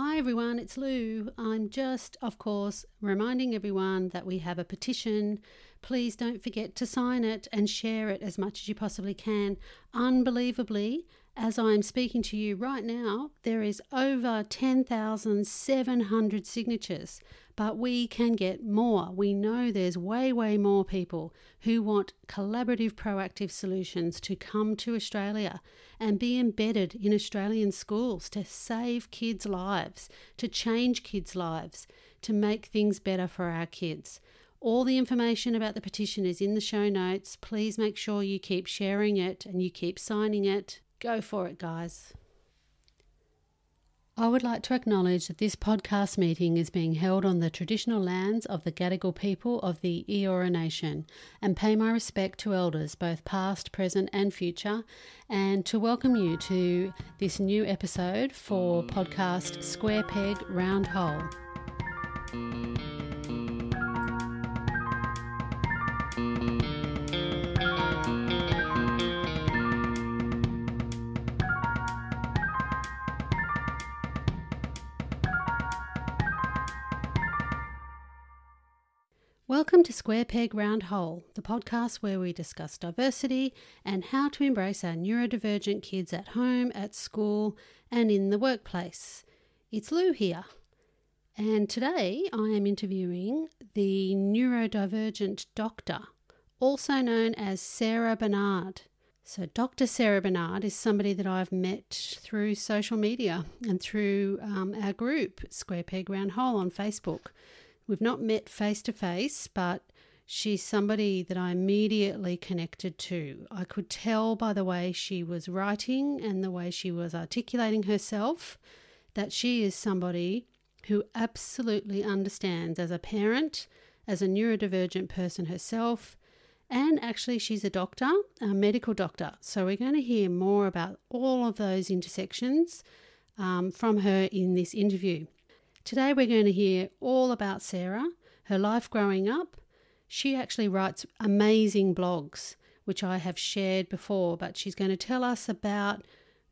Hi everyone, it's Lou. I'm just, of course, reminding everyone that we have a petition. Please don't forget to sign it and share it as much as you possibly can. Unbelievably, as I'm speaking to you right now, there is over 10,700 signatures, but we can get more. We know there's way, way more people who want collaborative, proactive solutions to come to Australia and be embedded in Australian schools to save kids' lives, to change kids' lives, to make things better for our kids. All the information about the petition is in the show notes. Please make sure you keep sharing it and you keep signing it. Go for it, guys. I would like to acknowledge that this podcast meeting is being held on the traditional lands of the Gadigal people of the Eora Nation and pay my respect to elders, both past, present, and future, and to welcome you to this new episode for podcast Square Peg Round Hole. Welcome to Square Peg Round Hole, the podcast where we discuss diversity and how to embrace our neurodivergent kids at home, at school, and in the workplace. It's Lou here, and today I am interviewing the neurodivergent doctor, also known as Sarah Bernard. So, Dr. Sarah Bernard is somebody that I've met through social media and through um, our group, Square Peg Round Hole, on Facebook. We've not met face to face, but she's somebody that I immediately connected to. I could tell by the way she was writing and the way she was articulating herself that she is somebody who absolutely understands as a parent, as a neurodivergent person herself, and actually she's a doctor, a medical doctor. So we're going to hear more about all of those intersections um, from her in this interview. Today we're going to hear all about Sarah, her life growing up. She actually writes amazing blogs, which I have shared before, but she's going to tell us about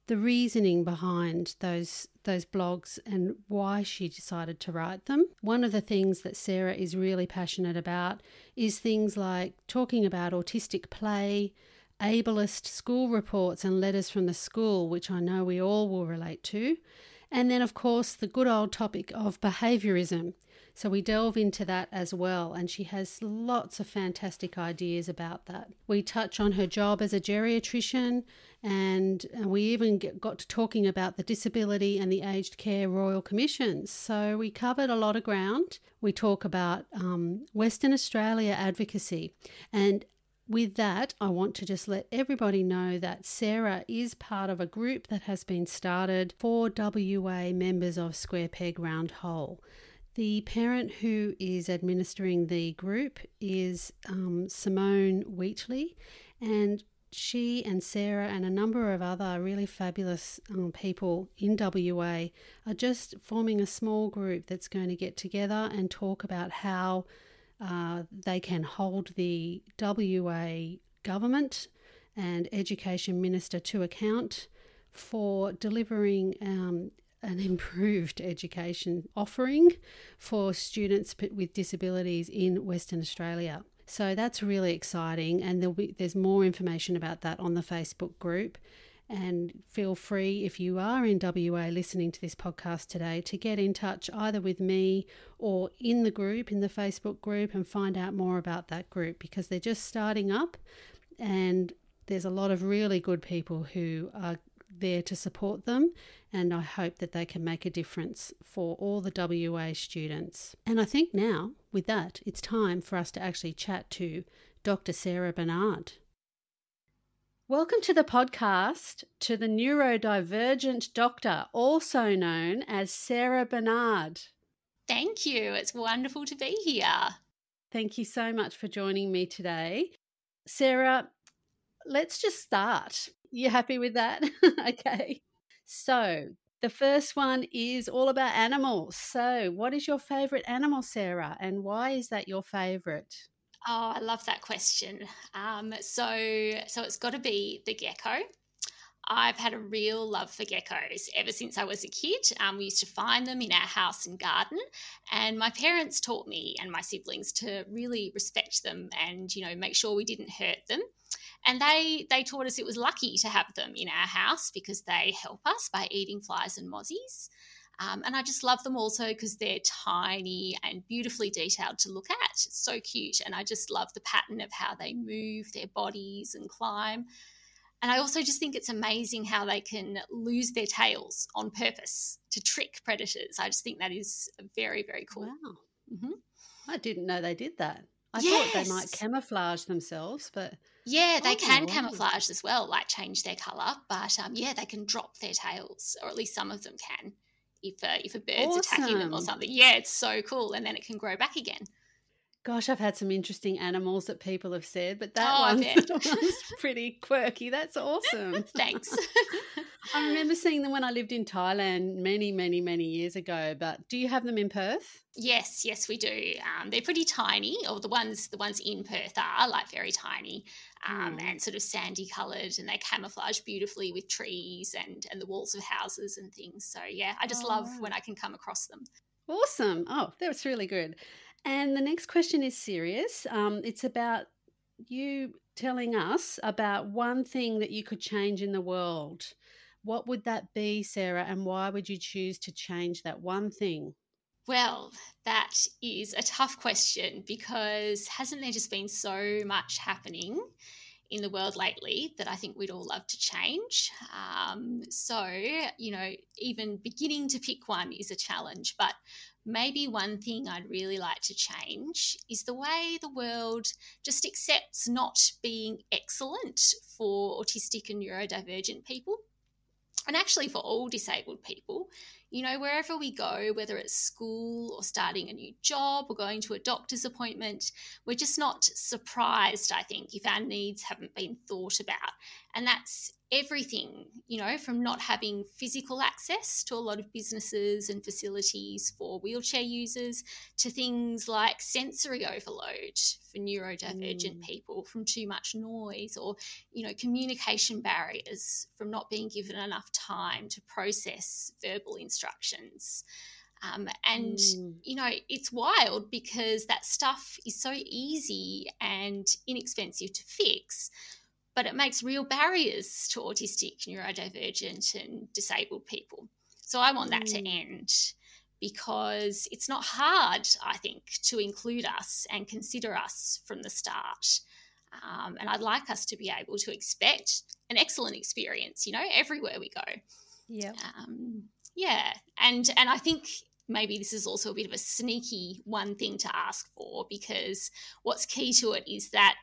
the reasoning behind those those blogs and why she decided to write them. One of the things that Sarah is really passionate about is things like talking about autistic play, ableist school reports and letters from the school, which I know we all will relate to, and then, of course, the good old topic of behaviorism. So we delve into that as well, and she has lots of fantastic ideas about that. We touch on her job as a geriatrician, and we even get, got to talking about the Disability and the Aged Care Royal Commissions. So we covered a lot of ground. We talk about um, Western Australia advocacy, and with that, I want to just let everybody know that Sarah is part of a group that has been started for WA members of Square Peg Round Hole. The parent who is administering the group is um, Simone Wheatley, and she and Sarah and a number of other really fabulous um, people in WA are just forming a small group that's going to get together and talk about how uh, they can hold the WA government and education minister to account for delivering um, an improved education offering for students with disabilities in Western Australia. So that's really exciting, and there'll be there's more information about that on the Facebook group. And feel free, if you are in WA listening to this podcast today, to get in touch either with me or in the group, in the Facebook group, and find out more about that group because they're just starting up and there's a lot of really good people who are there to support them, and I hope that they can make a difference for all the WA students. And I think now, with that, it's time for us to actually chat to Dr. Sarah Bernard. Welcome to the podcast to the neurodivergent doctor, also known as Sarah Bernard. Thank you. It's wonderful to be here. Thank you so much for joining me today. Sarah, let's just start. You happy with that? okay. So, the first one is all about animals. So, what is your favorite animal, Sarah, and why is that your favorite? Oh, I love that question. Um, so, so it's got to be the gecko. I've had a real love for geckos ever since I was a kid. Um, we used to find them in our house and garden, and my parents taught me and my siblings to really respect them and you know make sure we didn't hurt them. And they they taught us it was lucky to have them in our house because they help us by eating flies and mozzies. Um, and I just love them also because they're tiny and beautifully detailed to look at. It's so cute. And I just love the pattern of how they move their bodies and climb. And I also just think it's amazing how they can lose their tails on purpose to trick predators. I just think that is very, very cool. Wow. Mm-hmm. I didn't know they did that. I yes. thought they might camouflage themselves, but yeah, they oh, can wow. camouflage as well, like change their color. But um, yeah, they can drop their tails, or at least some of them can. If a, if a bird's awesome. attacking them or something, yeah, it's so cool, and then it can grow back again. Gosh, I've had some interesting animals that people have said, but that oh, one's, pretty quirky. That's awesome. Thanks. I remember seeing them when I lived in Thailand many, many, many years ago. But do you have them in Perth? Yes, yes, we do. Um, they're pretty tiny, or the ones the ones in Perth are like very tiny um, mm. and sort of sandy coloured, and they camouflage beautifully with trees and and the walls of houses and things. So yeah, I just oh, love when I can come across them. Awesome! Oh, that was really good. And the next question is serious. Um, it's about you telling us about one thing that you could change in the world. What would that be, Sarah, and why would you choose to change that one thing? Well, that is a tough question because hasn't there just been so much happening in the world lately that I think we'd all love to change? Um, so, you know, even beginning to pick one is a challenge, but maybe one thing I'd really like to change is the way the world just accepts not being excellent for autistic and neurodivergent people. And actually, for all disabled people, you know, wherever we go, whether it's school or starting a new job or going to a doctor's appointment, we're just not surprised, I think, if our needs haven't been thought about. And that's everything, you know, from not having physical access to a lot of businesses and facilities for wheelchair users to things like sensory overload for neurodivergent mm. people from too much noise or, you know, communication barriers from not being given enough time to process verbal instructions. Um, and mm. you know it's wild because that stuff is so easy and inexpensive to fix but it makes real barriers to autistic, neurodivergent, and disabled people. So I want that mm. to end because it's not hard, I think, to include us and consider us from the start. Um, and I'd like us to be able to expect an excellent experience, you know, everywhere we go. Yeah. Um, yeah. And and I think maybe this is also a bit of a sneaky one thing to ask for because what's key to it is that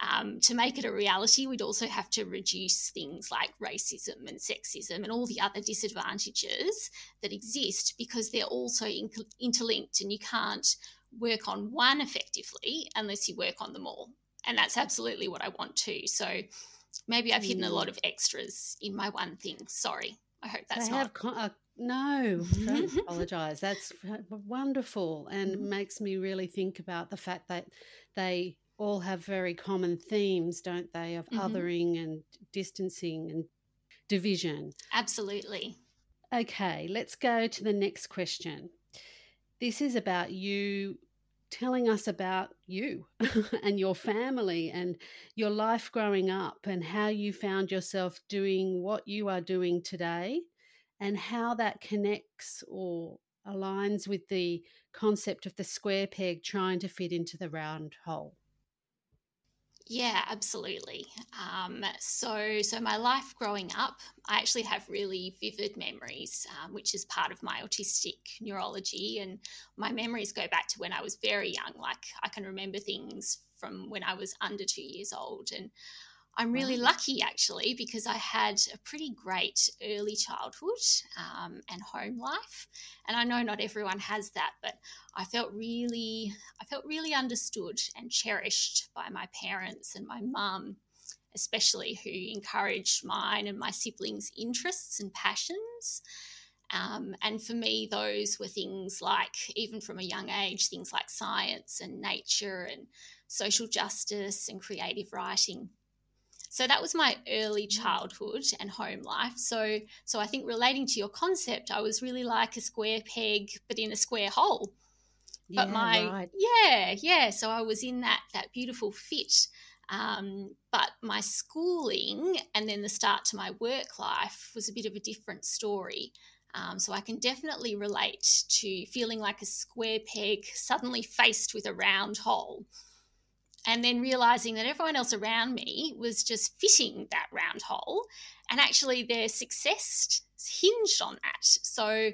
um, to make it a reality, we'd also have to reduce things like racism and sexism and all the other disadvantages that exist because they're also in- interlinked and you can't work on one effectively unless you work on them all. And that's absolutely what I want to. So maybe I've hidden a lot mm. of extras in my one thing. Sorry. I hope that's they not. Con- uh, no, don't apologize. That's wonderful and mm-hmm. makes me really think about the fact that they all have very common themes, don't they, of mm-hmm. othering and distancing and division. Absolutely. Okay, let's go to the next question. This is about you telling us about you and your family and your life growing up and how you found yourself doing what you are doing today and how that connects or aligns with the concept of the square peg trying to fit into the round hole. Yeah, absolutely. Um, so, so my life growing up, I actually have really vivid memories, um, which is part of my autistic neurology, and my memories go back to when I was very young. Like I can remember things from when I was under two years old, and I'm really lucky actually because I had a pretty great early childhood um, and home life, and I know not everyone has that, but I felt really, I felt really understood and cherished by my parents and my mum, especially who encouraged mine and my siblings' interests and passions. Um, and for me, those were things like, even from a young age, things like science and nature and social justice and creative writing. So that was my early childhood and home life. So so i think relating to your concept i was really like a square peg but in a square hole. But Yeah, my right. yeah yeah so i was in that that beautiful fit um, but my schooling and then the start to my work life was a bit of a different story. Um, so i can definitely relate to feeling like a square peg suddenly faced with a round hole and then realizing that everyone else around me was just fitting that round hole and actually their success hinged on that so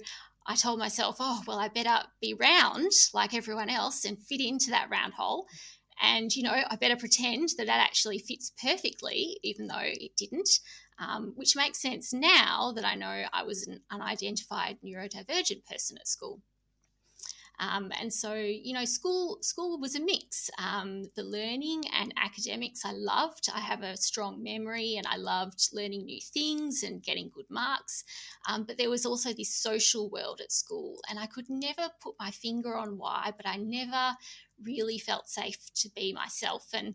I told myself, oh, well, I better be round like everyone else and fit into that round hole. And, you know, I better pretend that that actually fits perfectly, even though it didn't, um, which makes sense now that I know I was an unidentified neurodivergent person at school. Um, and so, you know, school school was a mix. Um, the learning and academics I loved. I have a strong memory, and I loved learning new things and getting good marks. Um, but there was also this social world at school, and I could never put my finger on why. But I never really felt safe to be myself, and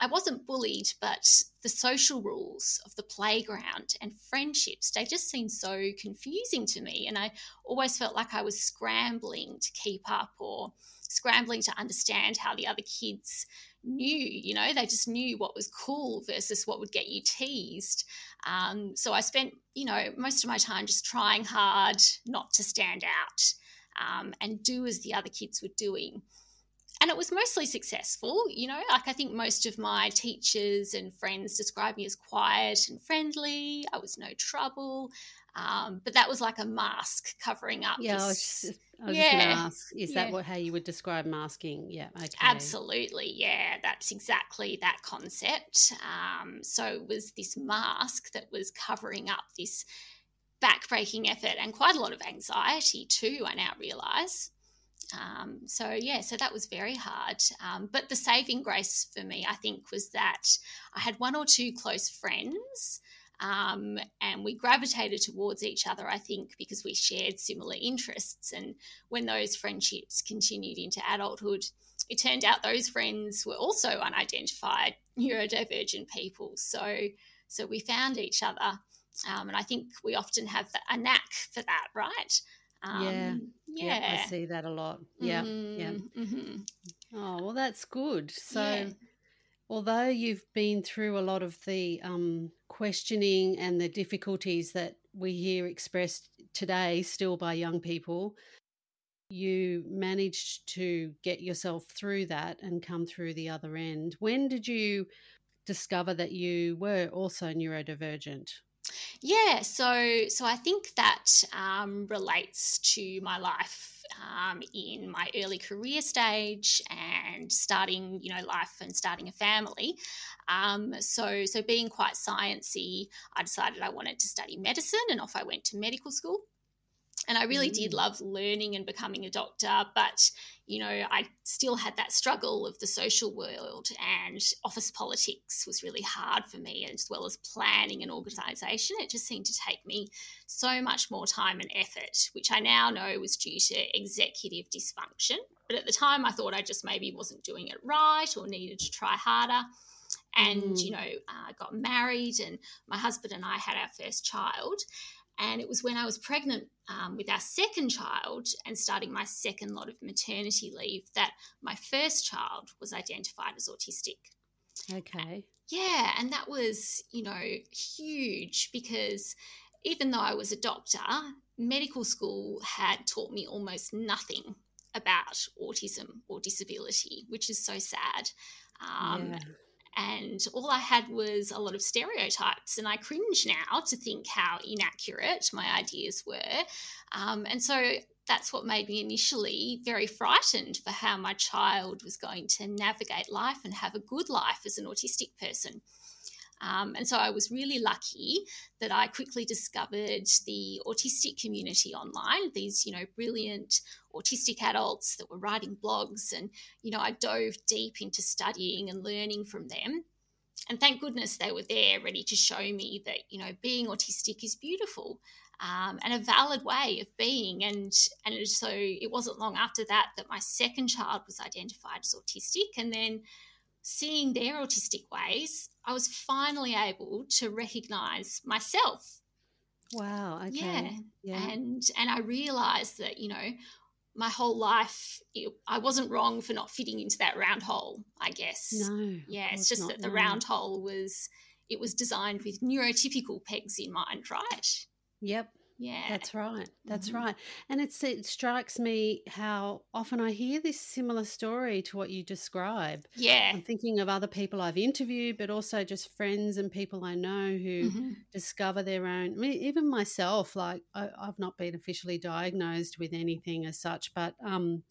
I wasn't bullied, but the social rules of the playground and friendships, they just seemed so confusing to me. And I always felt like I was scrambling to keep up or scrambling to understand how the other kids knew, you know, they just knew what was cool versus what would get you teased. Um, so I spent, you know, most of my time just trying hard not to stand out um, and do as the other kids were doing and it was mostly successful you know like i think most of my teachers and friends described me as quiet and friendly i was no trouble um, but that was like a mask covering up Yeah, I was just, I was just going to Yeah, ask, is that what how you would describe masking? Yeah, okay. Absolutely, yeah, that's exactly that concept. Um, so it was this mask that was covering up this backbreaking effort and quite a lot of anxiety too. I now realise. Um, so yeah, so that was very hard. Um, but the saving grace for me, I think, was that I had one or two close friends. Um, and we gravitated towards each other, I think, because we shared similar interests. And when those friendships continued into adulthood, it turned out those friends were also unidentified neurodivergent people. So, so we found each other, um, and I think we often have a knack for that, right? Um, Yeah. yeah, Yeah, I see that a lot. Yeah, yeah. Mm-hmm. Oh, well, that's good. So, Yeah. although you've been through a lot of the um, questioning and the difficulties that we hear expressed today still by young people, you managed to get yourself through that and come through the other end. When did you discover that you were also neurodivergent? Yeah, so so I think that um, relates to my life um, in my early career stage and starting, you know, life and starting a family. Um, so so being quite sciencey, I decided I wanted to study medicine, and off I went to medical school. And I really did Mm. love learning and becoming a doctor, but you know, I still had that struggle of the social world and office politics was really hard for me, as well as planning an organisation. It just seemed to take me so much more time and effort, which I now know was due to executive dysfunction. But at the time, I thought I just maybe wasn't doing it right or needed to try harder. And, Mm. you know, I got married, and my husband and I had our first child. And it was when I was pregnant um, with our second child and starting my second lot of maternity leave that my first child was identified as autistic. Okay. Yeah, and that was, you know, huge because even though I was a doctor, medical school had taught me almost nothing about autism or disability, which is so sad. Um, yeah. And all I had was a lot of stereotypes. And I cringe now to think how inaccurate my ideas were. Um, and so that's what made me initially very frightened for how my child was going to navigate life and have a good life as an autistic person. Um, and so I was really lucky that I quickly discovered the autistic community online, these, you know, brilliant autistic adults that were writing blogs. And, you know, I dove deep into studying and learning from them. And thank goodness they were there ready to show me that, you know, being autistic is beautiful. Um, and a valid way of being. And and so it wasn't long after that that my second child was identified as autistic, and then seeing their autistic ways, I was finally able to recognize myself. Wow. Okay. Yeah. Yeah. And and I realized that, you know, my whole life it, I wasn't wrong for not fitting into that round hole, I guess. no. yeah, it's just that the round hole was it was designed with neurotypical pegs in mind, right? Yep. Yeah. That's right. That's Mhm. right. And it's it strikes me how often I hear this similar story to what you describe. yeah. I'm thinking of other people I've interviewed, but also just friends and people I know who Mhm. discover their own. I mean, even myself, like I, I've not been officially diagnosed with anything as such, but um,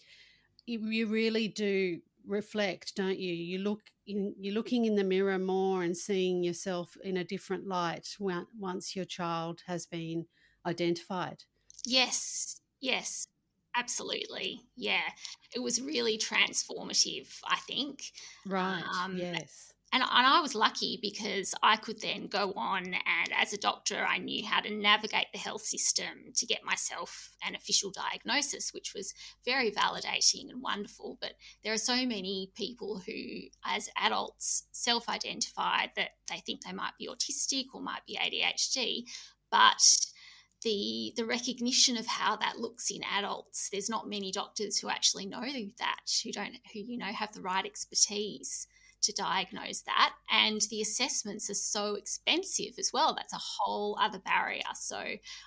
you, you really do reflect, don't you? You look, in, you're looking in the mirror more and seeing yourself in a different light once your child has been identified. Yes, yes, absolutely. Yeah, it was really transformative, I think. Right. Um, yes. And, and I was lucky because I could then go on and, as a doctor, I knew how to navigate the health system to get myself an official diagnosis, which was very validating and wonderful. But there are so many people who, as adults, self identify that they think they might be autistic or might be ADHD, but the the recognition of how that looks in adults. There's not many doctors who actually know that who don't who you know have the right expertise to diagnose that. And the assessments are so expensive as well. That's a whole other barrier. So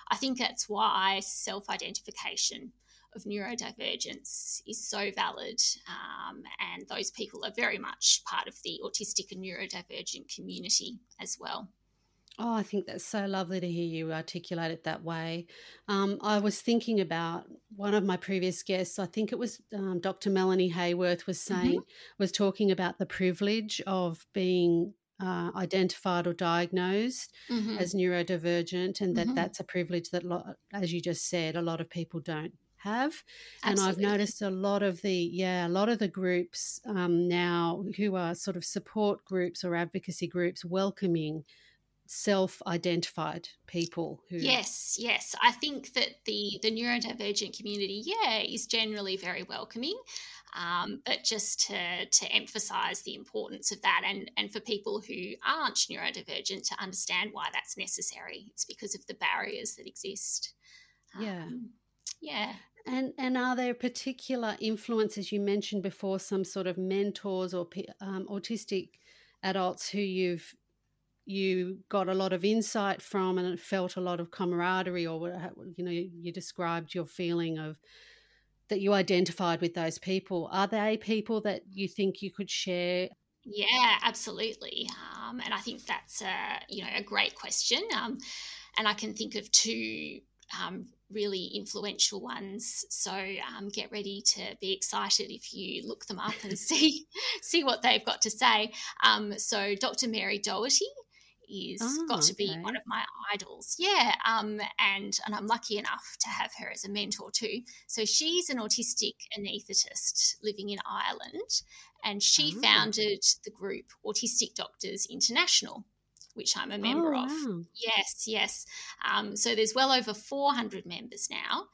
i think that's why self-identification of neurodivergence is so valid um, and those people are very much part of the autistic and neurodivergent community as well Oh, I think that's so lovely to hear you articulate it that way. Um, I was thinking about one of my previous guests. I think it was um, Dr. Melanie Heyworth was saying was talking about the privilege of being uh, identified or diagnosed Mhm. as neurodivergent, and that Mhm. that's a privilege that, lo- as you just said, a lot of people don't have. And Absolutely. I've noticed a lot of the yeah, a lot of the groups um, now who are sort of support groups or advocacy groups welcoming self-identified people who Yes, yes. I think that the the neurodivergent community, yeah, is generally very welcoming. Um, but just to to emphasise the importance of that, and and for people who aren't neurodivergent to understand why that's necessary, it's because of the barriers that exist. Yeah. Um, yeah. And and are there particular influences you mentioned before? Some sort of mentors or um, autistic adults who you've you got a lot of insight from and felt a lot of camaraderie, or you know you described your feeling of that you identified with those people. Are they people that you think you could share? Yeah, absolutely. Um, and I think that's a you know a great question. Um, and I can think of two um, really influential ones. So um, get ready to be excited if you look them up and see see what they've got to say. Um, so Dr. Mary Doherty is Oh, got to be okay. one of my idols. Yeah, um, and and I'm lucky enough to have her as a mentor too. So she's an autistic anaesthetist living in Ireland, and she Oh. founded the group Autistic Doctors International, which I'm a member oh, of. wow. Yes, yes. Um, so there's well over 400 members now.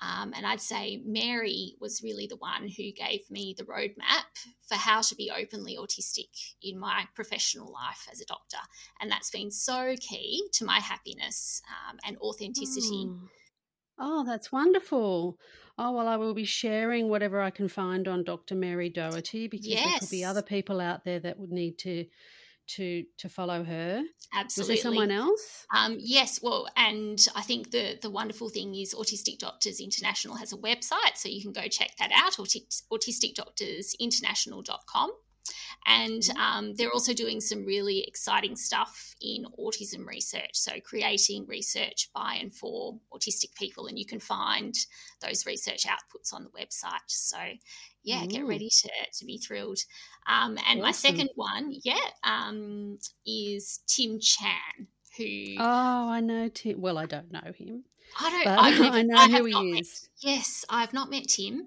Um, and I'd say Mary was really the one who gave me the roadmap for how to be openly autistic in my professional life as a doctor. And that's been so key to my happiness um, and authenticity. Oh. Oh, that's wonderful. Oh, well, I will be sharing whatever I can find on Dr. Mary Doherty because there could be other people out there that would need to to to follow her. Absolutely. Was there someone else? Um, yes, well, and I think the the wonderful thing is Autistic Doctors International has a website, so you can go check that out, autic- autisticdoctorsinternational.com. And um, they're also doing some really exciting stuff in autism research, so creating research by and for autistic people, and you can find those research outputs on the website. So, yeah, get Mm. ready to, to be thrilled. Um, and my second one, yeah, um, is Tim Chan, who Oh, I know Tim. Well, I don't know him, I don't. never, I know I who he met- is. yes, I've not met Tim,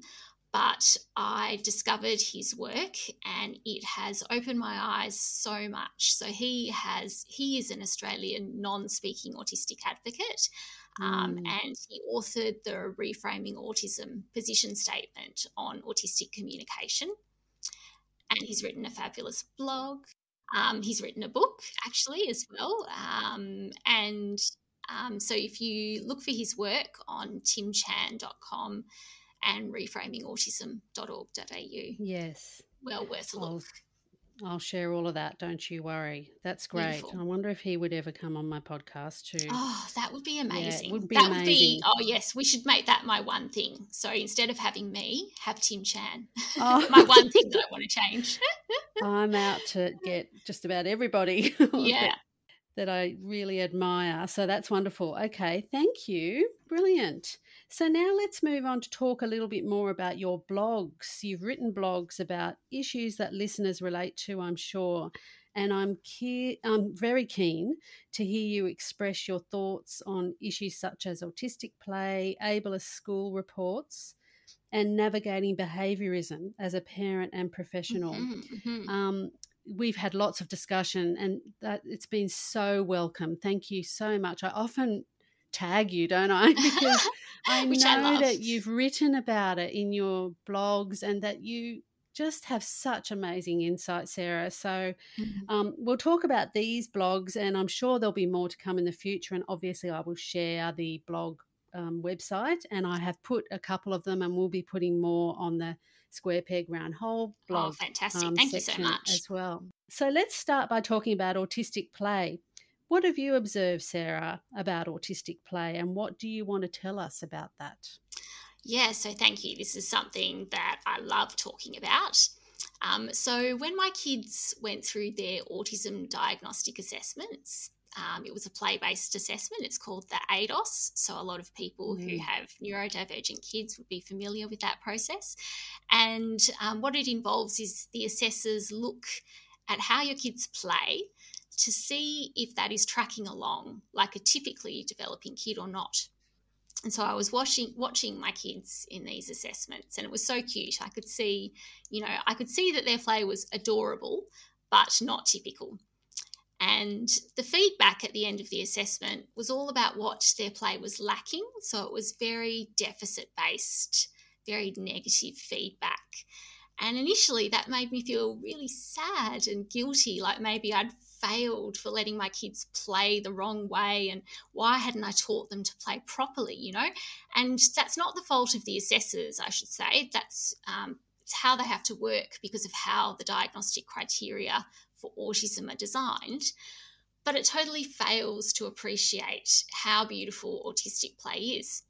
but I discovered his work, and it has opened my eyes so much. So he has. He is an Australian non-speaking autistic advocate. Um, Mm. and he authored the Reframing Autism position statement on autistic communication. and he's written a fabulous blog. Um, he's written a book actually as well. Um, and um, so if you look for his work on timchan.com and reframingautism.org.au. Yes. Well worth a look. I'll share all of that. Don't you worry. That's great. Beautiful. I wonder if he would ever come on my podcast too. Oh, that would be amazing. Yeah, would be that amazing. would be. Oh yes, we should make that my one thing. So instead of having me, have Tim Chan. Oh. my one thing that I want to change. I'm out to get just about everybody. yeah. That, I really admire. So that's wonderful. Okay, thank you. Brilliant. So now let's move on to talk a little bit more about your blogs. You've written blogs about issues that listeners relate to, I'm sure. And I'm, ke- I'm very keen to hear you express your thoughts on issues such as autistic play, ableist school reports, and navigating behaviorism as a parent and professional. Mm-hmm, mm-hmm. Um, we've had lots of discussion and that it's been so welcome. Thank you so much. I often tag you, don't I? Because I know I that you've written about it in your blogs and that you just have such amazing insight, Sarah. So mm-hmm. um, we'll talk about these blogs, and I'm sure there'll be more to come in the future. And obviously, I will share the blog um, website, and I have put a couple of them, and we'll be putting more on the Square Peg Round Hole blog. Oh, fantastic! Um, Thank you so much as well. So let's start by talking about autistic play. What have you observed, Sarah, about autistic play, and what do you want to tell us about that? Yeah, so thank you. This is something that I love talking about. Um, so, when my kids went through their autism diagnostic assessments, um, it was a play based assessment. It's called the ADOS. So, a lot of people mm. who have neurodivergent kids would be familiar with that process. And um, what it involves is the assessors look at how your kids play to see if that is tracking along like a typically developing kid or not. And so I was watching watching my kids in these assessments and it was so cute. I could see, you know, I could see that their play was adorable but not typical. And the feedback at the end of the assessment was all about what their play was lacking. So it was very deficit based, very negative feedback. And initially, that made me feel really sad and guilty, like maybe I'd failed for letting my kids play the wrong way and why hadn't I taught them to play properly, you know? And that's not the fault of the assessors, I should say. That's um, it's how they have to work because of how the diagnostic criteria for autism are designed. But it totally fails to appreciate how beautiful autistic play is.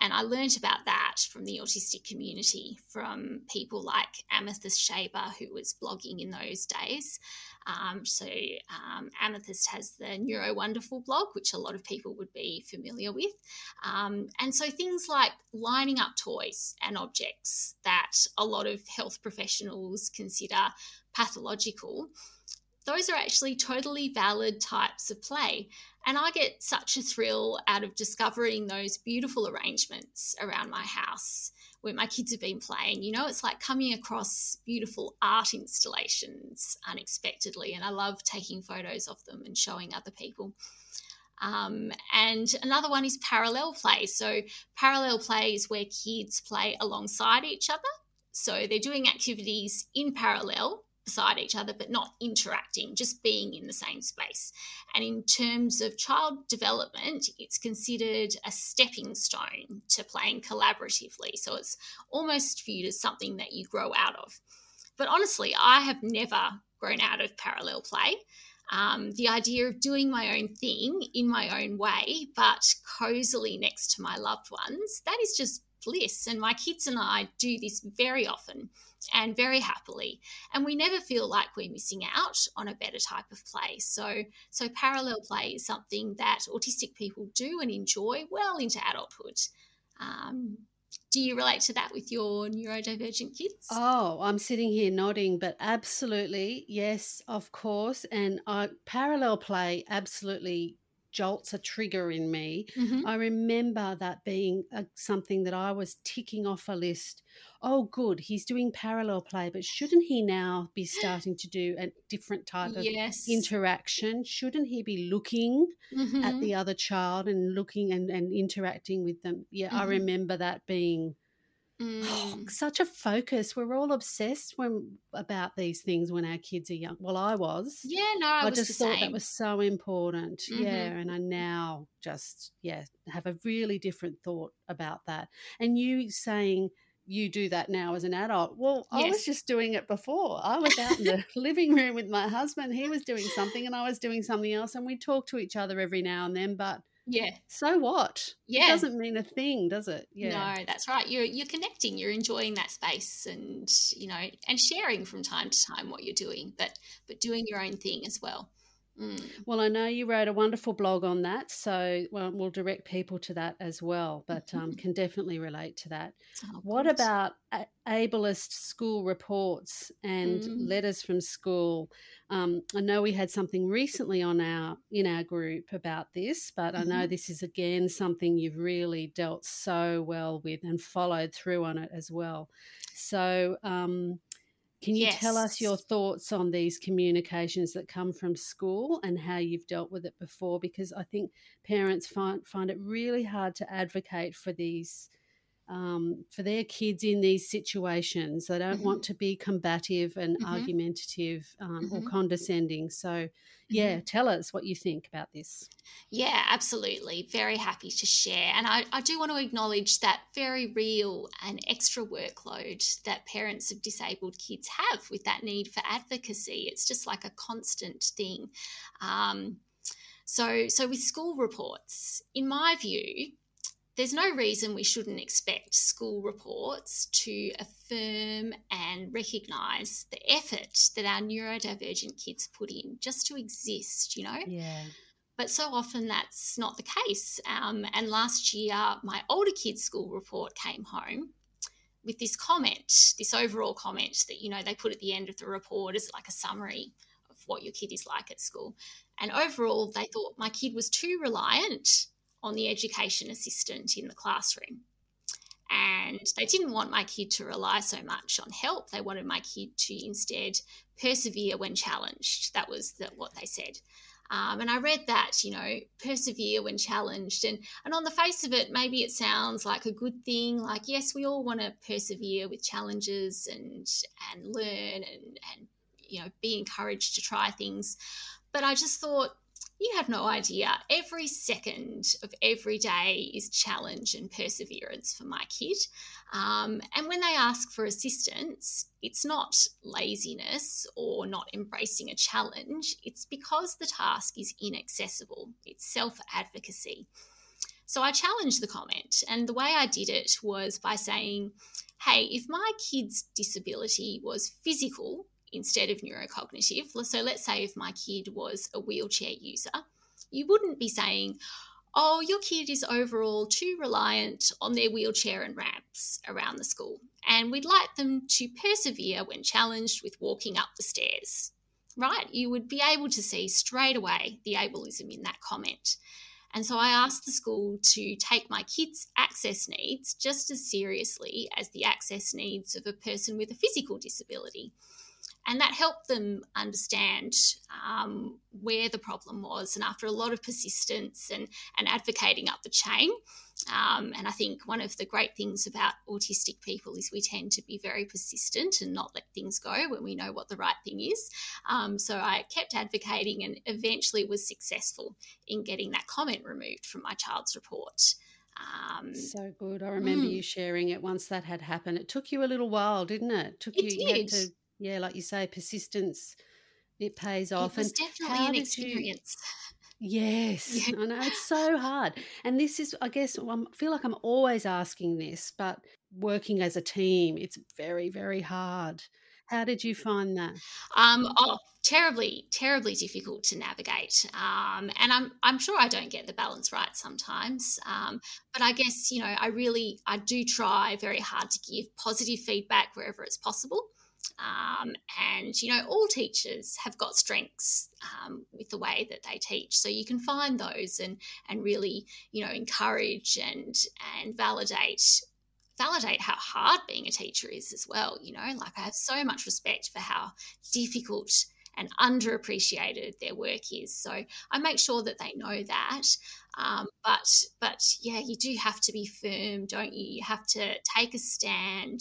And I learned about that from the autistic community, from people like Amythest Schaber, who was blogging in those days. Um, so, um, Amythest has the Neurowonderful blog, which a lot of people would be familiar with. Um, and so, things like lining up toys and objects that a lot of health professionals consider pathological those are actually totally valid types of play. And I get such a thrill out of discovering those beautiful arrangements around my house where my kids have been playing. You know, it's like coming across beautiful art installations unexpectedly. And I love taking photos of them and showing other people. Um, and another one is parallel play. So, parallel play is where kids play alongside each other. So, they're doing activities in parallel beside each other, but not interacting, just being in the same space. And in terms of child development, it's considered a stepping stone to playing collaboratively. So it's almost viewed as something that you grow out of. But honestly, I have never grown out of parallel play. Um, the idea of doing my own thing in my own way, but cozily next to my loved ones, that is just bliss. And my kids and I do this very often and very happily. And we never feel like we're missing out on a better type of play. So, so parallel play is something that autistic people do and enjoy well into adulthood. Um, do you relate to that with your neurodivergent kids? Oh, I'm sitting here nodding, but absolutely, yes, of course. And I, parallel play absolutely jolts a trigger in me. Mm-hmm. I remember that being a, something that I was ticking off a list. Oh, good, he's doing parallel play, but shouldn't he now be starting to do a different type of yes. interaction? Shouldn't he be looking mm-hmm. at the other child and looking and, and interacting with them? Yeah, mm-hmm. I remember that being. Oh, mm. such a focus. We're all obsessed when about these things when our kids are young. Well, I was. Yeah, no, I, I just thought same. that was so important. Mm-hmm. Yeah, and I now just yeah have a really different thought about that. And you saying you do that now as an adult. Well, yes. I was just doing it before. I was out in the living room with my husband. He was doing something and I was doing something else, and we talk to each other every now and then. But yeah. So what? Yeah. It doesn't mean a thing, does it? Yeah. No, that's right. You're you're connecting, you're enjoying that space and you know, and sharing from time to time what you're doing, but but doing your own thing as well. Mm. Well, I know you wrote a wonderful blog on that, so well, we'll direct people to that as well, but um, can definitely relate to that. Oh, what about ableist school reports and mm. letters from school? Um, I know we had something recently on our in our group about this, but mm-hmm. I know mm-hmm. this is again something you've really dealt so well with and followed through on it as well. So. Um, can you yes. tell us your thoughts on these communications that come from school and how you've dealt with it before? Because I think parents find find it really hard to advocate for these um, for their kids in these situations. They don't mm-hmm. want to be combative and mm-hmm. argumentative um, mm-hmm. or condescending. So, yeah, mm-hmm. tell us what you think about this. Yeah, absolutely. Very happy to share. And I, I do want to acknowledge that very real and extra workload that parents of disabled kids have with that need for advocacy. It's just like a constant thing. Um, so, so with school reports, in my view, there's no reason we shouldn't expect school reports to affirm and recognise the effort that our neurodivergent kids put in just to exist, you know? Yeah. But so often that's not the case. Um, and last year, my older kids' school report came home with this comment, this overall comment that, you know, they put at the end of the report as like a summary of what your kid is like at school. And overall, they thought my kid was too reliant on the education assistant in the classroom. And they didn't want my kid to rely so much on help. They wanted my kid to instead persevere when challenged. That was the, what they said. Um, and I read that, you know, persevere when challenged. And, and on the face of it, maybe it sounds like a good thing. Like, yes, we all want to persevere with challenges and, and learn and, and, you know, be encouraged to try things. But I just thought, you have no idea. Every second of every day is challenge and perseverance for my kid. Um, and when they ask for assistance, it's not laziness or not embracing a challenge, it's because the task is inaccessible, it's self advocacy. So I challenged the comment, and the way I did it was by saying, Hey, if my kid's disability was physical, instead of neurocognitive. So let's say if my kid was a wheelchair user, you wouldn't be saying, oh, your kid is overall too reliant on their wheelchair and ramps around the school, and we'd like them to persevere when challenged with walking up the stairs. Right? You would be able to see straight away the ableism in that comment. And so I asked the school to take my kids' access needs just as seriously as the access needs of a person with a physical disability and that helped them understand um, where the problem was. And after a lot of persistence and, and advocating up the chain, um, and I think one of the great things about autistic people is we tend to be very persistent and not let things go when we know what the right thing is. Um, so I kept advocating and eventually was successful in getting that comment removed from my child's report. Um, so good. I remember mm. you sharing it once that had happened. It took you a little while, didn't it? it took it you, did. you had to yeah, like you say, persistence it pays off. It was and definitely an experience. You, yes, yeah. I know it's so hard, and this is, I guess, I feel like I'm always asking this, but working as a team, it's very, very hard. How did you find that? Um, oh, terribly, terribly difficult to navigate. Um, and I'm, I'm sure I don't get the balance right sometimes. Um, but I guess, you know, I really, I do try very hard to give positive feedback wherever it's possible. Um, and you know, all teachers have got strengths um, with the way that they teach, so you can find those and and really you know encourage and and validate validate how hard being a teacher is as well. You know, like I have so much respect for how difficult and underappreciated their work is. So I make sure that they know that. Um, but but yeah, you do have to be firm, don't you? You have to take a stand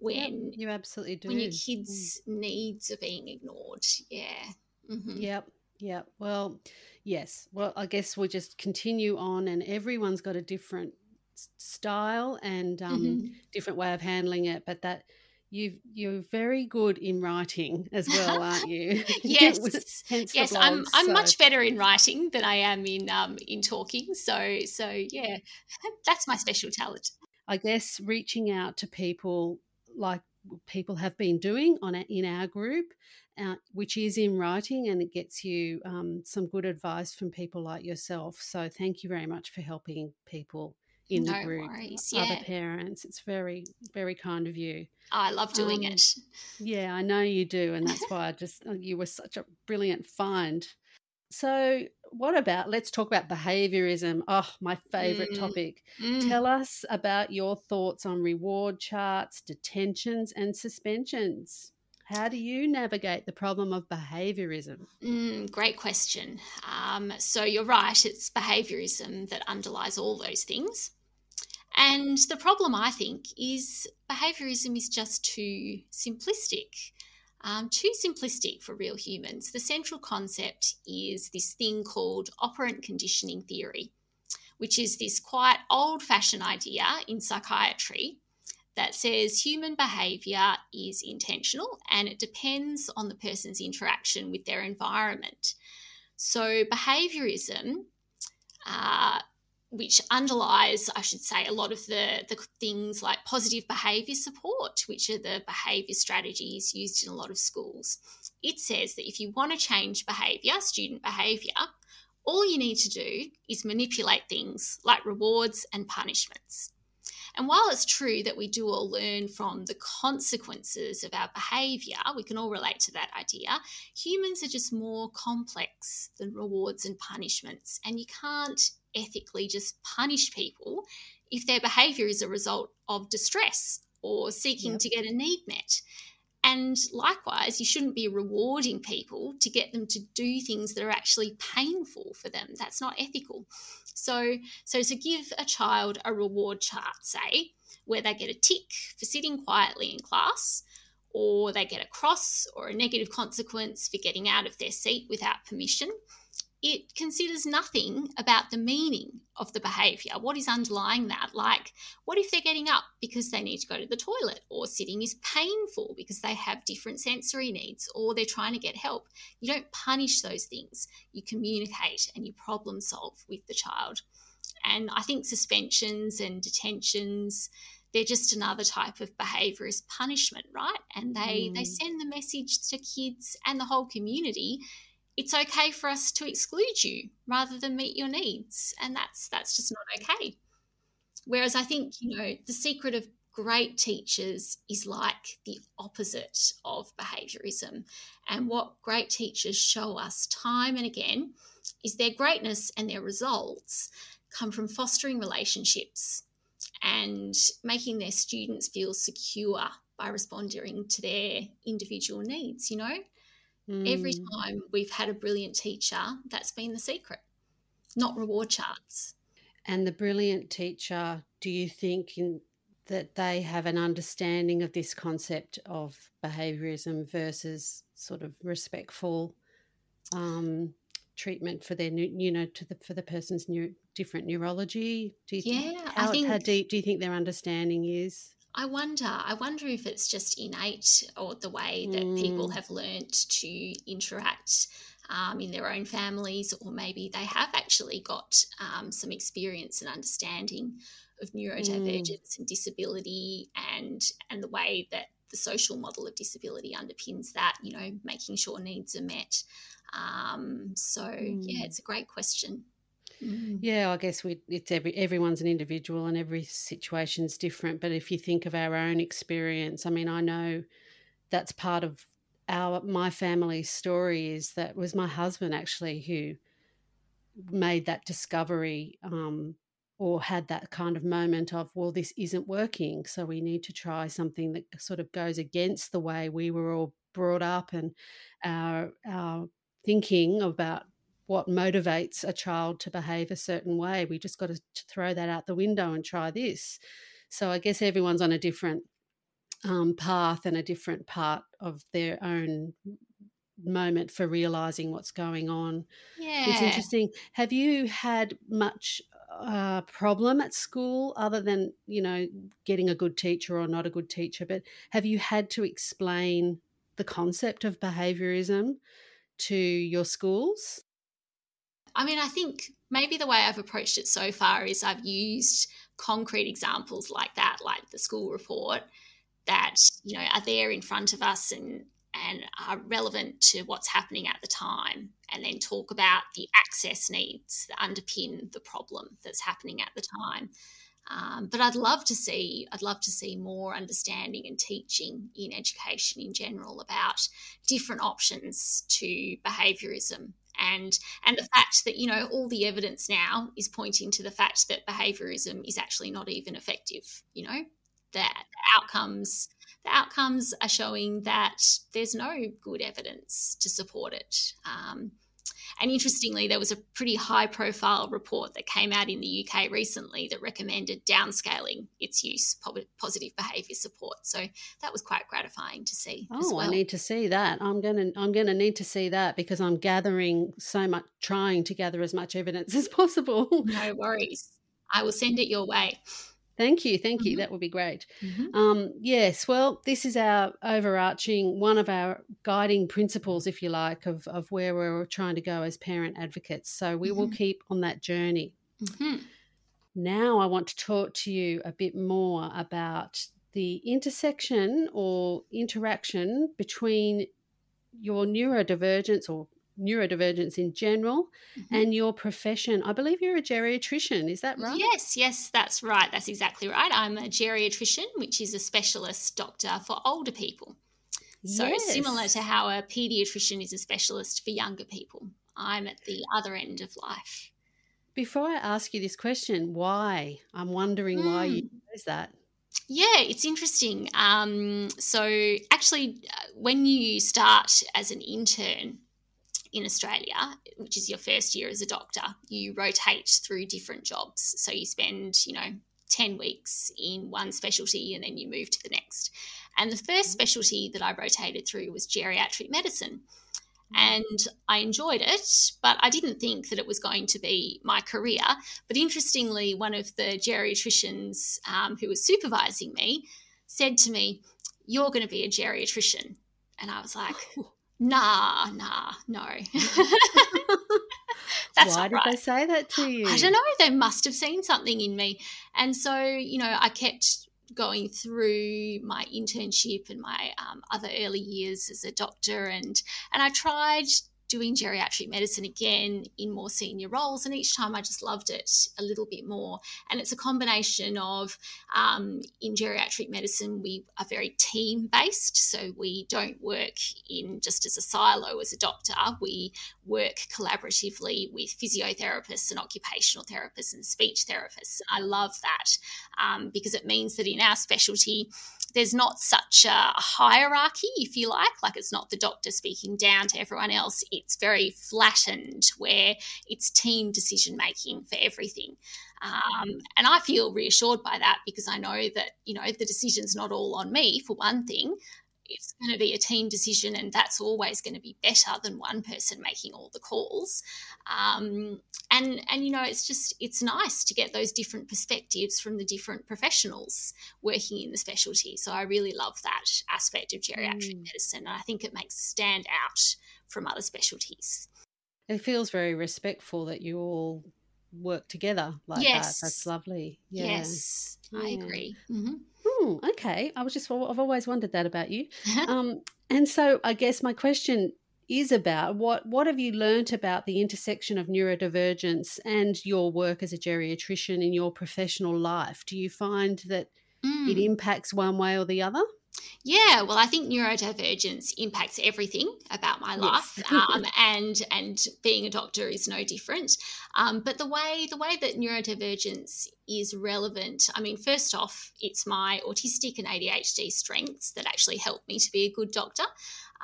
when you absolutely do when your kids' mm. needs are being ignored. Yeah. Mm-hmm. Yep. Yep. Well, yes. Well, I guess we'll just continue on, and everyone's got a different style and um, mm-hmm. different way of handling it, but that you you're very good in writing as well, aren't you? yes, yes, I'm I'm so. much better in writing than I am in um in talking. So so yeah, that's my special talent. I guess reaching out to people like people have been doing on a, in our group, uh, which is in writing, and it gets you um, some good advice from people like yourself. So thank you very much for helping people in no the group, worries. Yeah. other parents. It's very, very kind of you. I love doing um, it. Yeah, I know you do, and that's why I just uh, you were such a brilliant find. So, what about let's talk about behaviorism? Oh, my favorite mm. topic. Mm. Tell us about your thoughts on reward charts, detentions, and suspensions. How do you navigate the problem of behaviorism? Mm, great question. Um, so, you're right, it's behaviorism that underlies all those things. And the problem, I think, is behaviorism is just too simplistic. Um, too simplistic for real humans. The central concept is this thing called operant conditioning theory, which is this quite old fashioned idea in psychiatry that says human behavior is intentional and it depends on the person's interaction with their environment. So, behaviorism uh, which underlies, I should say, a lot of the, the things like positive behaviour support, which are the behaviour strategies used in a lot of schools. It says that if you want to change behaviour, student behaviour, all you need to do is manipulate things like rewards and punishments. And while it's true that we do all learn from the consequences of our behaviour, we can all relate to that idea, humans are just more complex than rewards and punishments. And you can't ethically just punish people if their behavior is a result of distress or seeking yep. to get a need met. And likewise, you shouldn't be rewarding people to get them to do things that are actually painful for them. That's not ethical. So, so to give a child a reward chart, say, where they get a tick for sitting quietly in class, or they get a cross or a negative consequence for getting out of their seat without permission, it considers nothing about the meaning of the behavior. What is underlying that? Like, what if they're getting up because they need to go to the toilet, or sitting is painful because they have different sensory needs, or they're trying to get help? You don't punish those things, you communicate and you problem solve with the child. And I think suspensions and detentions, they're just another type of behaviorist punishment, right? And they, mm. they send the message to kids and the whole community it's okay for us to exclude you rather than meet your needs. And that's that's just not okay. Whereas i think you know the secret of great teachers is like the opposite of behaviorism. And what great teachers show us time and again is their greatness and their results come from fostering relationships and making their students feel secure by responding to their individual needs you know Mm. Every time we've had a brilliant teacher, that's been the secret, not reward charts. And the brilliant teacher, do you think in, that they have an understanding of this concept of behaviorism versus sort of respectful um, treatment for their, you know, to the for the person's new different neurology? Do you yeah, think, how, I think, how deep do you think their understanding is? I wonder. I wonder if it's just innate or the way that mm. people have learnt to interact um, in their own families, or maybe they have actually got um, some experience and understanding of neurodivergence mm. and disability, and and the way that the social model of disability underpins that. You know, making sure needs are met. Um, so mm. yeah, it's a great question. Mm. Yeah, I guess we it's every everyone's an individual and every situation's different. But if you think of our own experience, I mean, I know that's part of our my family's story is that was my husband actually who made that discovery um, or had that kind of moment of well this isn't working so we need to try something that sort of goes against the way we were all brought up and our, our thinking about what motivates a child to behave a certain way. We just got to, throw that out the window and try this. So I guess everyone's on a different um, path and a different part of their own moment for realizing what's going on. Yeah. It's interesting. Have you had much uh, problem at school other than, you know, getting a good teacher or not a good teacher? But have you had to explain the concept of behaviorism to your schools? I mean, I think maybe the way I've approached it so far is I've used concrete examples like that, like the school report, that you know are there in front of us and and are relevant to what's happening at the time and then talk about the access needs that underpin the problem that's happening at the time. Um, but i'd love to see i'd love to see more understanding and teaching in education in general about different options to behaviorism and and the fact that you know all the evidence now is pointing to the fact that behaviorism is actually not even effective you know that the outcomes the outcomes are showing that there's no good evidence to support it. Um, and interestingly, there was a pretty high profile report that came out in the UK recently that recommended downscaling its use positive behaviour support. So that was quite gratifying to see. Oh, well. I need to see that. I'm gonna I'm gonna need to see that because I'm gathering so much, trying to gather as much evidence as possible. no worries. I will send it your way. Thank you. Thank you. Mm-hmm. That would be great. Mm-hmm. Um, yes. Well, this is our overarching, one of our guiding principles, if you like, of, of where we're trying to go as parent advocates. So we mm-hmm. will keep on that journey. Mm-hmm. Now, I want to talk to you a bit more about the intersection or interaction between your neurodivergence or neurodivergence in general mm-hmm. and your profession. I believe you're a geriatrician, is that right? Yes, yes, that's right. That's exactly right. I'm a geriatrician, which is a specialist doctor for older people. So, yes. similar to how a pediatrician is a specialist for younger people, I'm at the other end of life. Before I ask you this question, why? I'm wondering mm. why you chose hmm. that. Yeah, it's interesting. Um, so, actually, uh, when you start as an intern in Australia, which is your first year as a doctor, you rotate through different jobs. So you spend, you know, 10 weeks in one specialty and then you move to the next. And the first mm-hmm. specialty that I rotated through was geriatric medicine. Mm-hmm. And I enjoyed it, but I didn't think that it was going to be my career. But interestingly, one of the geriatricians um, who was supervising me said to me, You're going to be a geriatrician. And I was like, nah, nah, no. That's Why did right. they say that to you? I don't know. They must have seen something in me. And so, you know, I kept going through my internship and my um, other early years as a doctor and and I tried doing geriatric medicine again in more senior roles. And each time I just loved it a little bit more. And it's a combination of um, in geriatric medicine, we are very team based. So we don't work in just as a silo as a doctor. We work collaboratively with physiotherapists and occupational therapists and speech therapists. I love that um, because it means that in our specialty, there's not such a hierarchy, if you like. Like it's not the doctor speaking down to everyone else. It's very flattened, where it's team decision making for everything. Um, and I feel reassured by that because I know that you know the decision's not all on me for one thing it's going to be a team decision, and that's always going to be better than one person making all the calls. Um, and and you know, it's just it's nice to get those different perspectives from the different professionals working in the specialty. So I really love that aspect of geriatric mm. medicine, and I think it makes stand out from other specialties. It feels very respectful that you all work together like yes. that. That's lovely. Yeah. Yes, I agree. Mm-hmm. Hmm, okay. I was just, I've always wondered that about you. um, and so I guess my question is about what what have you learnt about the intersection of neurodivergence and your work as a geriatrician in your professional life? Do you find that mm. it impacts one way or the other? Yeah, well, I think neurodivergence impacts everything about my life, yes. um, and and being a doctor is no different. Um, but the way the way that neurodivergence is relevant, I mean, first off, it's my autistic and ADHD strengths that actually help me to be a good doctor.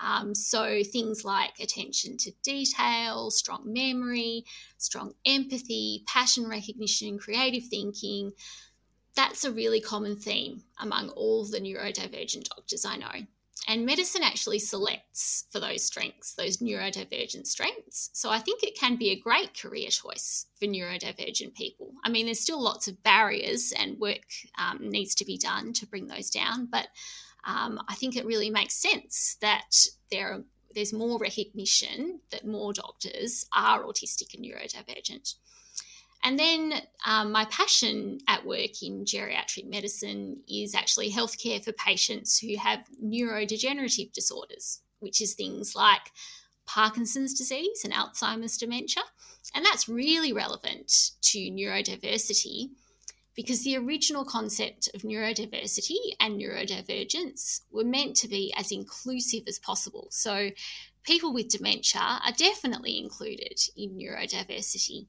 Um, so things like attention to detail, strong memory, strong empathy, pattern recognition, creative thinking that's a really common theme among all the neurodivergent doctors I know. And medicine actually selects for those strengths, those neurodivergent strengths. So I think it can be a great career choice for neurodivergent people. I mean, there's still lots of barriers and work um, needs to be done to bring those down, but um, I think it really makes sense that there are, there's more recognition that more doctors are autistic and neurodivergent. And then um, my passion at work in geriatric medicine is actually healthcare for patients who have neurodegenerative disorders, which is things like Parkinson's disease and Alzheimer's dementia. And that's really relevant to neurodiversity because the original concept of neurodiversity and neurodivergence were meant to be as inclusive as possible. So people with dementia are definitely included in neurodiversity.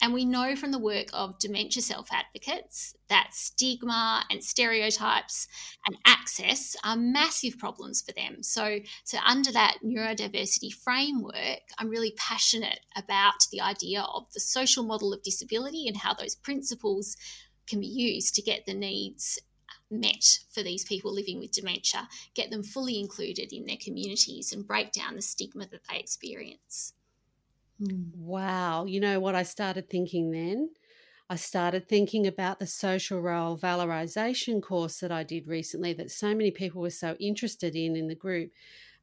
And we know from the work of dementia self advocates that stigma and stereotypes and access are massive problems for them. So, so under that neurodiversity framework, I'm really passionate about the idea of the social model of disability and how those principles can be used to get the needs met for these people living with dementia, get them fully included in their communities, and break down the stigma that they experience. Wow. You know what I started thinking then? I started thinking about the social role valorization course that I did recently that so many people were so interested in in the group,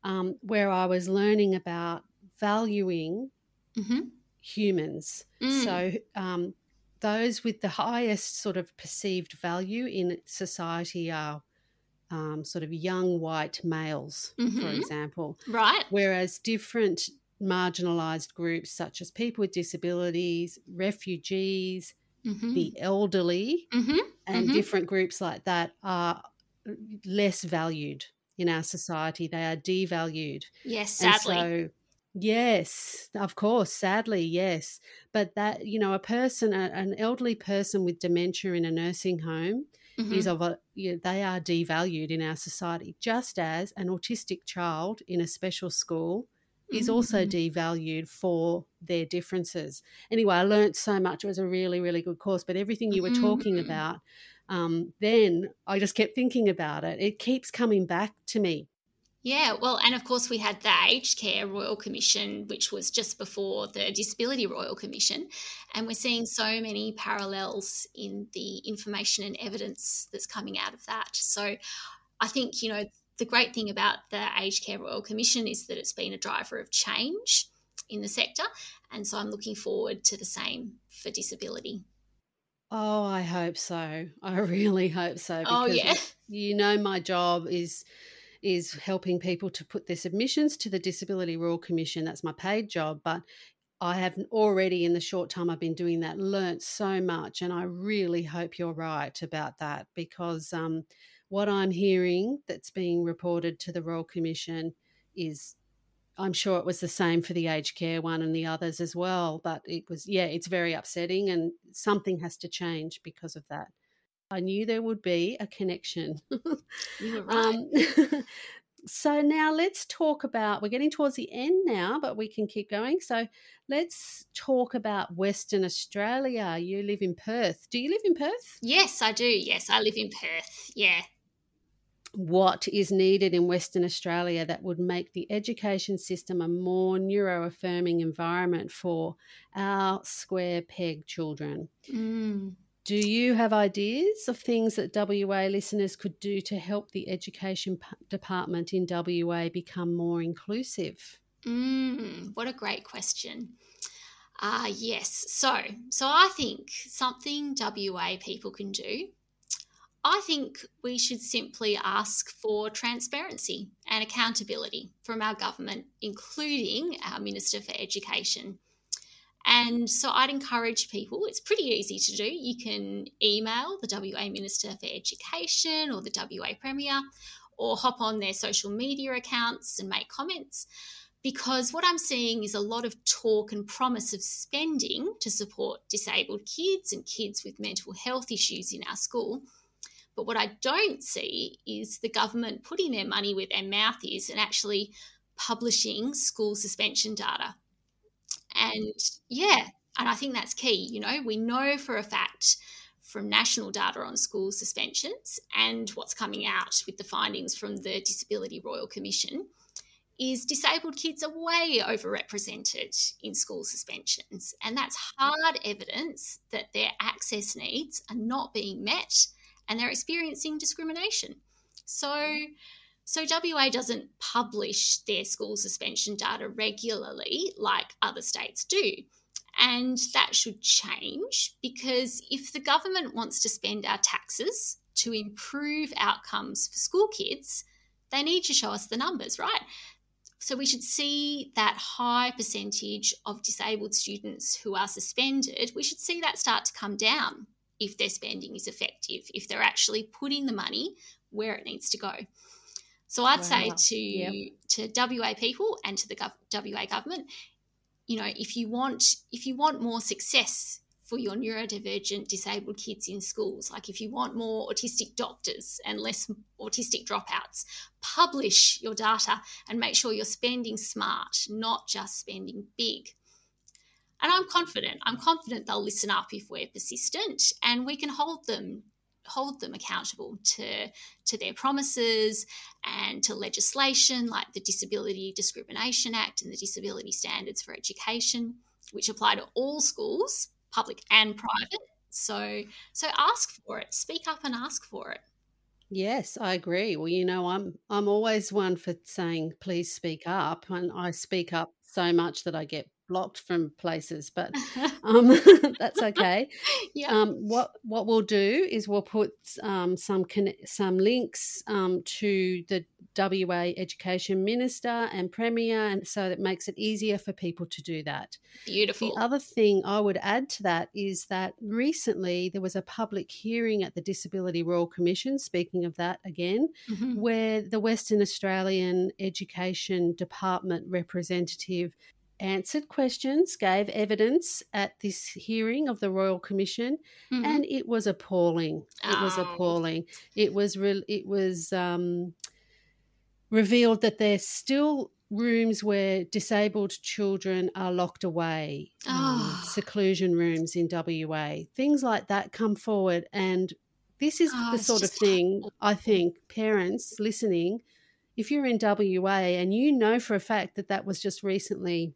um, where I was learning about valuing mm-hmm. humans. Mm. So, um, those with the highest sort of perceived value in society are um, sort of young white males, mm-hmm. for example. Right. Whereas different marginalised groups such as people with disabilities, refugees, mm-hmm. the elderly, mm-hmm. and mm-hmm. different groups like that are less valued in our society. They are devalued. Yes, sadly. And so, yes, of course, sadly, yes. But that, you know, a person, a, an elderly person with dementia in a nursing home mm-hmm. is of a you know, they are devalued in our society just as an autistic child in a special school is also mm-hmm. devalued for their differences. Anyway, I learned so much. It was a really, really good course. But everything you were talking mm-hmm. about, um, then I just kept thinking about it. It keeps coming back to me. Yeah, well, and of course, we had the Aged Care Royal Commission, which was just before the Disability Royal Commission. And we're seeing so many parallels in the information and evidence that's coming out of that. So I think, you know, the great thing about the Aged Care Royal Commission is that it's been a driver of change in the sector. And so I'm looking forward to the same for disability. Oh, I hope so. I really hope so. oh, yeah. You know, my job is is helping people to put their submissions to the Disability Royal Commission. That's my paid job, but I have already, in the short time I've been doing that, learnt so much, and I really hope you're right about that because um, what I'm hearing that's being reported to the Royal Commission is I'm sure it was the same for the aged care one and the others as well. But it was, yeah, it's very upsetting and something has to change because of that. I knew there would be a connection. You were right. Um, so now let's talk about, we're getting towards the end now, but we can keep going. So let's talk about Western Australia. You live in Perth. Do you live in Perth? Yes, I do. Yes, I live in Perth. Yeah what is needed in Western Australia that would make the education system a more neuro affirming environment for our square peg children. Mm. Do you have ideas of things that WA listeners could do to help the education department in WA become more inclusive? Mm, what a great question. Ah, uh, yes. So, so I think something WA people can do I think we should simply ask for transparency and accountability from our government, including our Minister for Education. And so I'd encourage people, it's pretty easy to do. You can email the WA Minister for Education or the WA Premier, or hop on their social media accounts and make comments because what I'm seeing is a lot of talk and promise of spending to support disabled kids and kids with mental health issues in our school. But what I don't see is the government putting their money where their mouth is and actually publishing school suspension data. And yeah, and I think that's key. You know, we know for a fact from national data on school suspensions and what's coming out with the findings from the Disability Royal Commission is disabled kids are way overrepresented in school suspensions. And that's hard evidence that their access needs are not being met and they're experiencing discrimination. So, so WA doesn't publish their school suspension data regularly like other states do. And that should change because if the government wants to spend our taxes to improve outcomes for school kids, they need to show us the numbers, right? So we should see that high percentage of disabled students who are suspended, we should see that start to come down if their spending is effective, if they're actually putting the money where it needs to go. So I'd wow. say to yep. to WA people and to the gov- WA government, you know, if you want if you want more success for your neurodivergent disabled kids in schools. Like if you want more autistic doctors and less autistic dropouts, publish your data and make sure you're spending smart, not just spending big. And I'm confident. I'm confident they'll listen up if we're persistent and we can hold them hold them accountable to to their promises and to legislation like the Disability Discrimination Act and the Disability Standards for Education, which apply to all schools public and private. So so ask for it. Speak up and ask for it. Yes, I agree. Well, you know, I'm I'm always one for saying please speak up and I speak up so much that I get blocked from places, but um, that's okay. Yeah. Um, what what we'll do is we'll put um, some some links um, to the WA Education Minister and Premier, and so that makes it easier for people to do that. Beautiful. The other thing I would add to that is that recently there was a public hearing at the Disability Royal Commission. Speaking of that again, mm-hmm. where the Western Australian Education Department representative answered questions, gave evidence at this hearing of the Royal Commission, mm-hmm. and it was appalling. Oh. It was oh. appalling. It was re- it was um, revealed that there's still rooms where disabled children are locked away, oh. um, seclusion rooms in WA. Things like that come forward, and this is oh, the sort of thing I think parents listening. If you're in WA and you know for a fact that that was just recently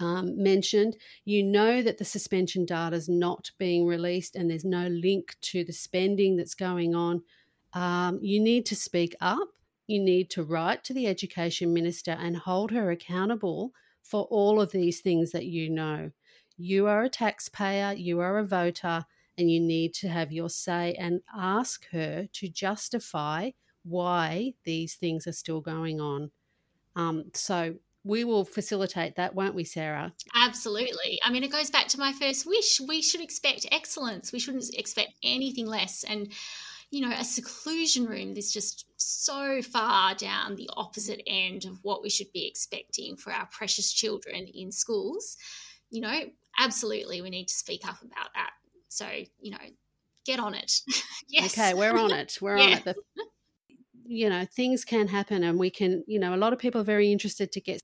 um, mentioned, you know that the suspension data is not being released and there's no link to the spending that's going on. Um, you need to speak up. You need to write to the education minister and hold her accountable for all of these things that you know. You are a taxpayer, you are a voter, and you need to have your say and ask her to justify why these things are still going on. Um, so we will facilitate that, won't we, Sarah? Absolutely. I mean, it goes back to my first wish. We should expect excellence. We shouldn't expect anything less. And, you know, a seclusion room is just so far down the opposite end of what we should be expecting for our precious children in schools. You know, absolutely, we need to speak up about that. So, you know, get on it. yes. Okay, we're on it. We're yeah. on it. The, you know, things can happen, and we can, you know, a lot of people are very interested to get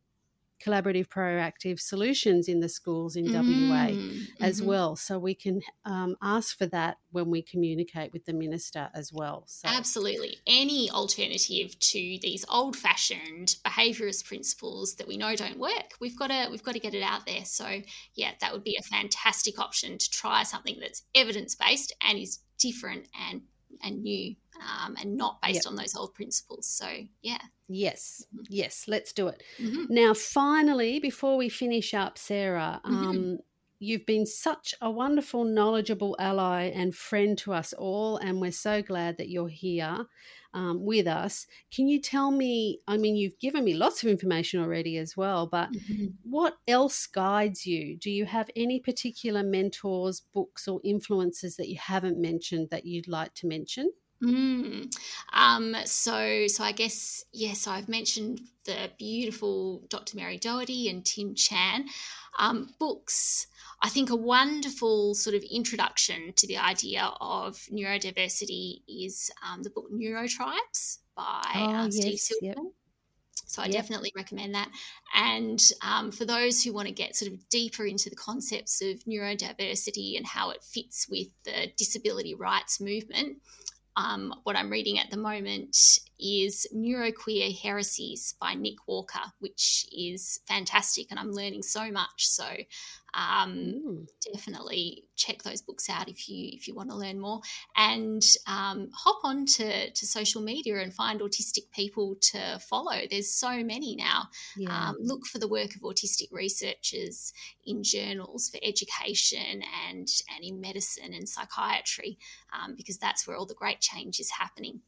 collaborative proactive solutions in the schools in mm, WA as mm-hmm. well. So we can um, ask for that when we communicate with the minister as well. So. Absolutely. Any alternative to these old fashioned behaviourist principles that we know don't work, we've got to we've got to get it out there. So yeah, that would be a fantastic option to try something that's evidence based and is different and and new um, and not based yep. on those old principles. So, yeah. Yes, mm-hmm. yes, let's do it. Mm-hmm. Now, finally, before we finish up, Sarah, mm-hmm. You've been such a wonderful, knowledgeable ally and friend to us all, and we're so glad that you're here um, with us. Can you tell me? I mean, you've given me lots of information already as well, but mm-hmm. what else guides you? Do you have any particular mentors, books, or influences that you haven't mentioned that you'd like to mention? Mm. Um, so, so I guess yes. So I've mentioned the beautiful Dr. Mary Doherty and Tim Chan um, books. I think a wonderful sort of introduction to the idea of neurodiversity is um, the book Neurotribes by Oh, uh, Steve yes, Silberman. yep. So I Yep. definitely recommend that. And um, for those who want to get sort of deeper into the concepts of neurodiversity and how it fits with the disability rights movement, um, what I'm reading at the moment is Neuroqueer Heresies by Nick Walker, which is fantastic, and I'm learning so much. So um, Mm. definitely check those books out if you if you want to learn more and um, hop on to, to social media and find autistic people to follow there's so many now Yeah. um, look for the work of autistic researchers in journals for education and and in medicine and psychiatry um, because that's where all the great change is happening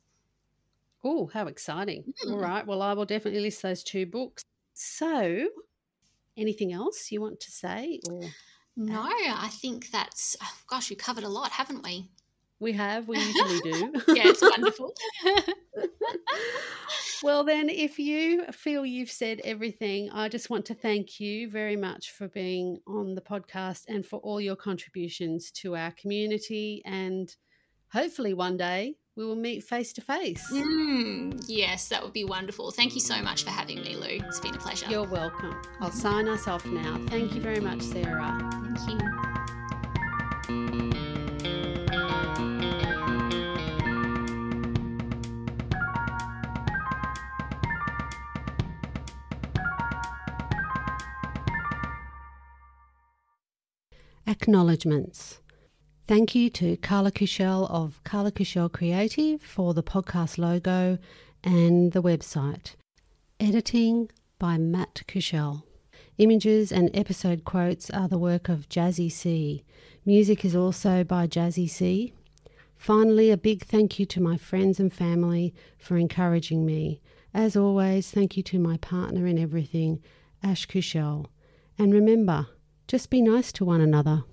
Oh, how exciting. All Mm. right. Well, I will definitely list those two books. So, anything else you want to say? Or no i think that's oh, gosh we covered a lot haven't we we have, we usually do. yeah it's wonderful well, then, if you feel you've said everything, I just want to thank you very much for being on the podcast and for all your contributions to our community. And hopefully, one day we will meet face to face. Mm, yes, that would be wonderful. Thank you so much for having me, Lou. It's been a pleasure. You're welcome. I'll sign us off now. Thank you very much, Sarah. Thank you. Acknowledgements. Thank you to Carla Cushell of Carla Cushell Creative for the podcast logo and the website. Editing by Matt Cushell. Images and episode quotes are the work of Jazzy C. Music is also by Jazzy C. Finally, a big thank you to my friends and family for encouraging me. As always, thank you to my partner in everything, Ash Cushell. And remember, just be nice to one another.